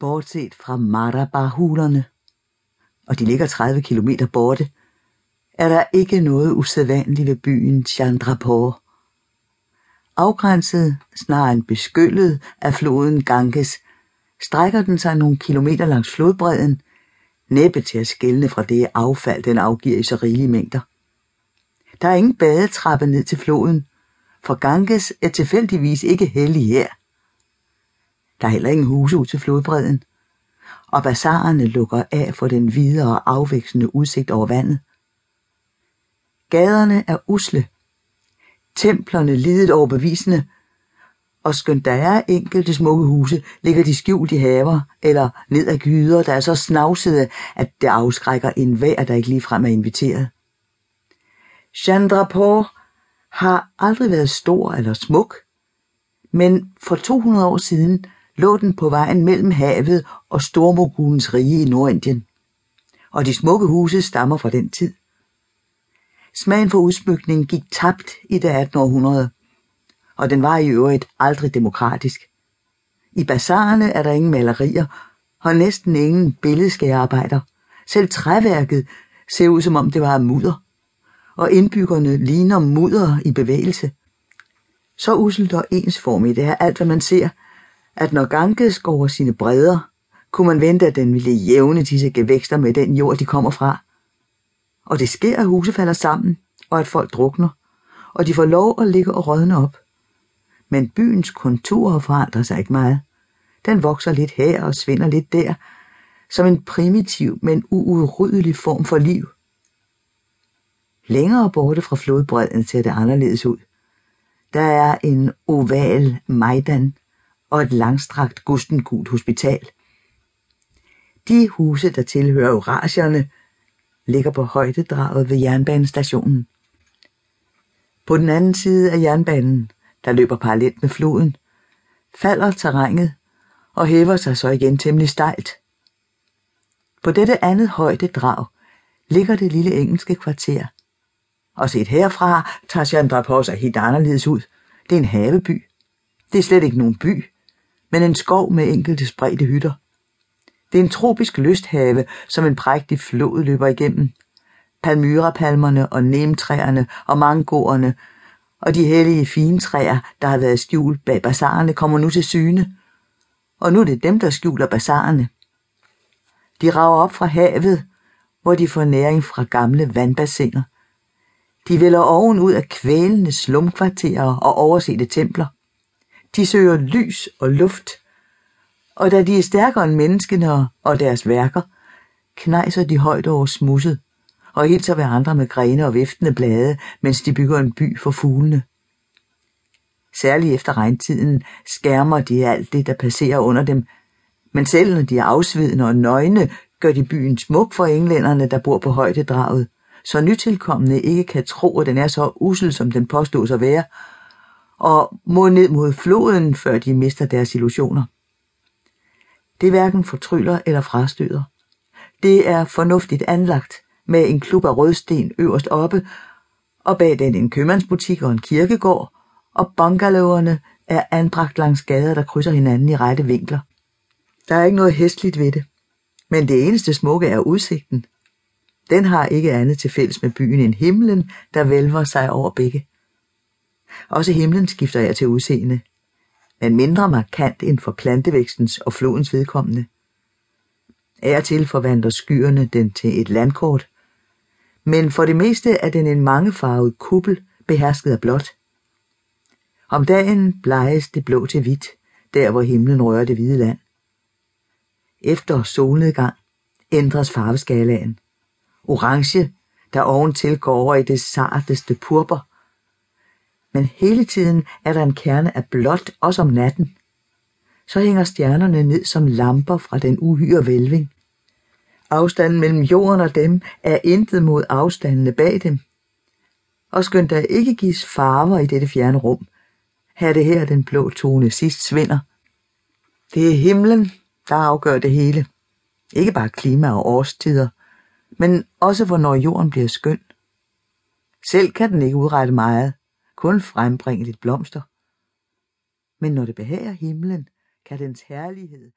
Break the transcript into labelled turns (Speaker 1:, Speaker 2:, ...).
Speaker 1: bortset fra Marabahulerne, og de ligger 30 kilometer borte, er der ikke noget usædvanligt ved byen Chandrapur. Afgrænset, snarere end beskyllet af floden Ganges, strækker den sig nogle kilometer langs flodbredden, næppe til at skælne fra det affald, den afgiver i så rigelige mængder. Der er ingen badetrappe ned til floden, for Ganges er tilfældigvis ikke hellig her. Der er heller ingen huse ud til flodbredden, og bazarerne lukker af for den videre afvækstende udsigt over vandet. Gaderne er usle, templerne lidet overbevisende, og skønt der er enkelte smukke huse, ligger de skjult i haver eller ned ad gyder, der er så snavsede, at det afskrækker enhver, der ikke ligefrem er inviteret. Chandrapur har aldrig været stor eller smuk, men for 200 år siden lå den på vejen mellem havet og Stormogulens rige i Nordindien, og de smukke huse stammer fra den tid. Smagen for udsmykning gik tabt i det 18. århundrede, og den var i øvrigt aldrig demokratisk. I bazarerne er der ingen malerier og næsten ingen billedskærarbejder. Selv træværket ser ud som om det var af mudder, og indbyggerne ligner mudder i bevægelse. Så uselt og ensformigt er alt, hvad man ser, at når Ganges går sine bredder, kunne man vente, at den ville jævne disse gevækster med den jord, de kommer fra. Og det sker, at huse falder sammen, og at folk drukner, og de får lov at ligge og rådne op. Men byens konturer forandrer sig ikke meget. Den vokser lidt her og svinder lidt der, som en primitiv, men uudryddelig form for liv. Længere borte fra flodbredden ser det anderledes ud. Der er en oval Majdan og et langstrakt gustengult hospital. De huse, der tilhører Eurasierne, ligger på højdedraget ved jernbanestationen. På den anden side af jernbanen, der løber parallelt med floden, falder terrænet og hæver sig så igen temmelig stejlt. På dette andet højdedrag ligger det lille engelske kvarter. Og set herfra tager Chandrapur sig helt anderledes ud. Det er en haveby. Det er slet ikke nogen by, men en skov med enkelte spredte hytter. Det er en tropisk lysthave, som en prægtig flod løber igennem. Palmyrapalmerne og nemtræerne og mangoerne og de hellige fintræer, der har været skjult bag bazarerne, kommer nu til syne. Og nu er det dem, der skjuler bazarerne. De rager op fra havet, hvor de får næring fra gamle vandbassiner. De vælger oven ud af kvælende slumkvarterer og oversete templer. De søger lys og luft, og da de er stærkere end menneskene og deres værker, knejser de højt over smusset og hilser ved andre med grene og viftende blade, mens de bygger en by for fuglene. Særligt efter regntiden skærmer de alt det, der passerer under dem, men selv når de er afsvidende og nøgne, gør de byen smuk for englænderne, der bor på højdedraget, så nytilkommende ikke kan tro, at den er så usel, som den påstås at være, og må ned mod floden, før de mister deres illusioner. Det hverken fortryller eller frastøder. Det er fornuftigt anlagt, med en klub af rødsten øverst oppe, og bag den en købmandsbutik og en kirkegård, og bungalowerne er anbragt langs gader, der krydser hinanden i rette vinkler. Der er ikke noget hestligt ved det, men det eneste smukke er udsigten. Den har ikke andet til fælles med byen end himlen, der vælver sig over begge. Også himlen skifter jeg til udseende, men mindre markant end for plantevækstens og flodens vedkommende. Af til forvandler skyerne den til et landkort, men for det meste er den en mangefarvet kuppel behersket af blåt. Om dagen bleges det blå til hvidt, der hvor himlen rører det hvide land. Efter solnedgang ændres farveskalaen. Orange, der oventil går over i det sarteste purper. Men hele tiden er der en kerne af blåt, også om natten. Så hænger stjernerne ned som lamper fra den uhyre vælving. Afstanden mellem jorden og dem er intet mod afstandene bag dem. Og skønt der ikke gives farver i dette fjerne rum, her det her den blå tone sidst svinder. Det er himlen, der afgør det hele. Ikke bare klima og årstider, men også hvornår jorden bliver skøn. Selv kan den ikke udrette meget, kun frembringe lidt blomster. Men når det behager himlen, kan dens herlighed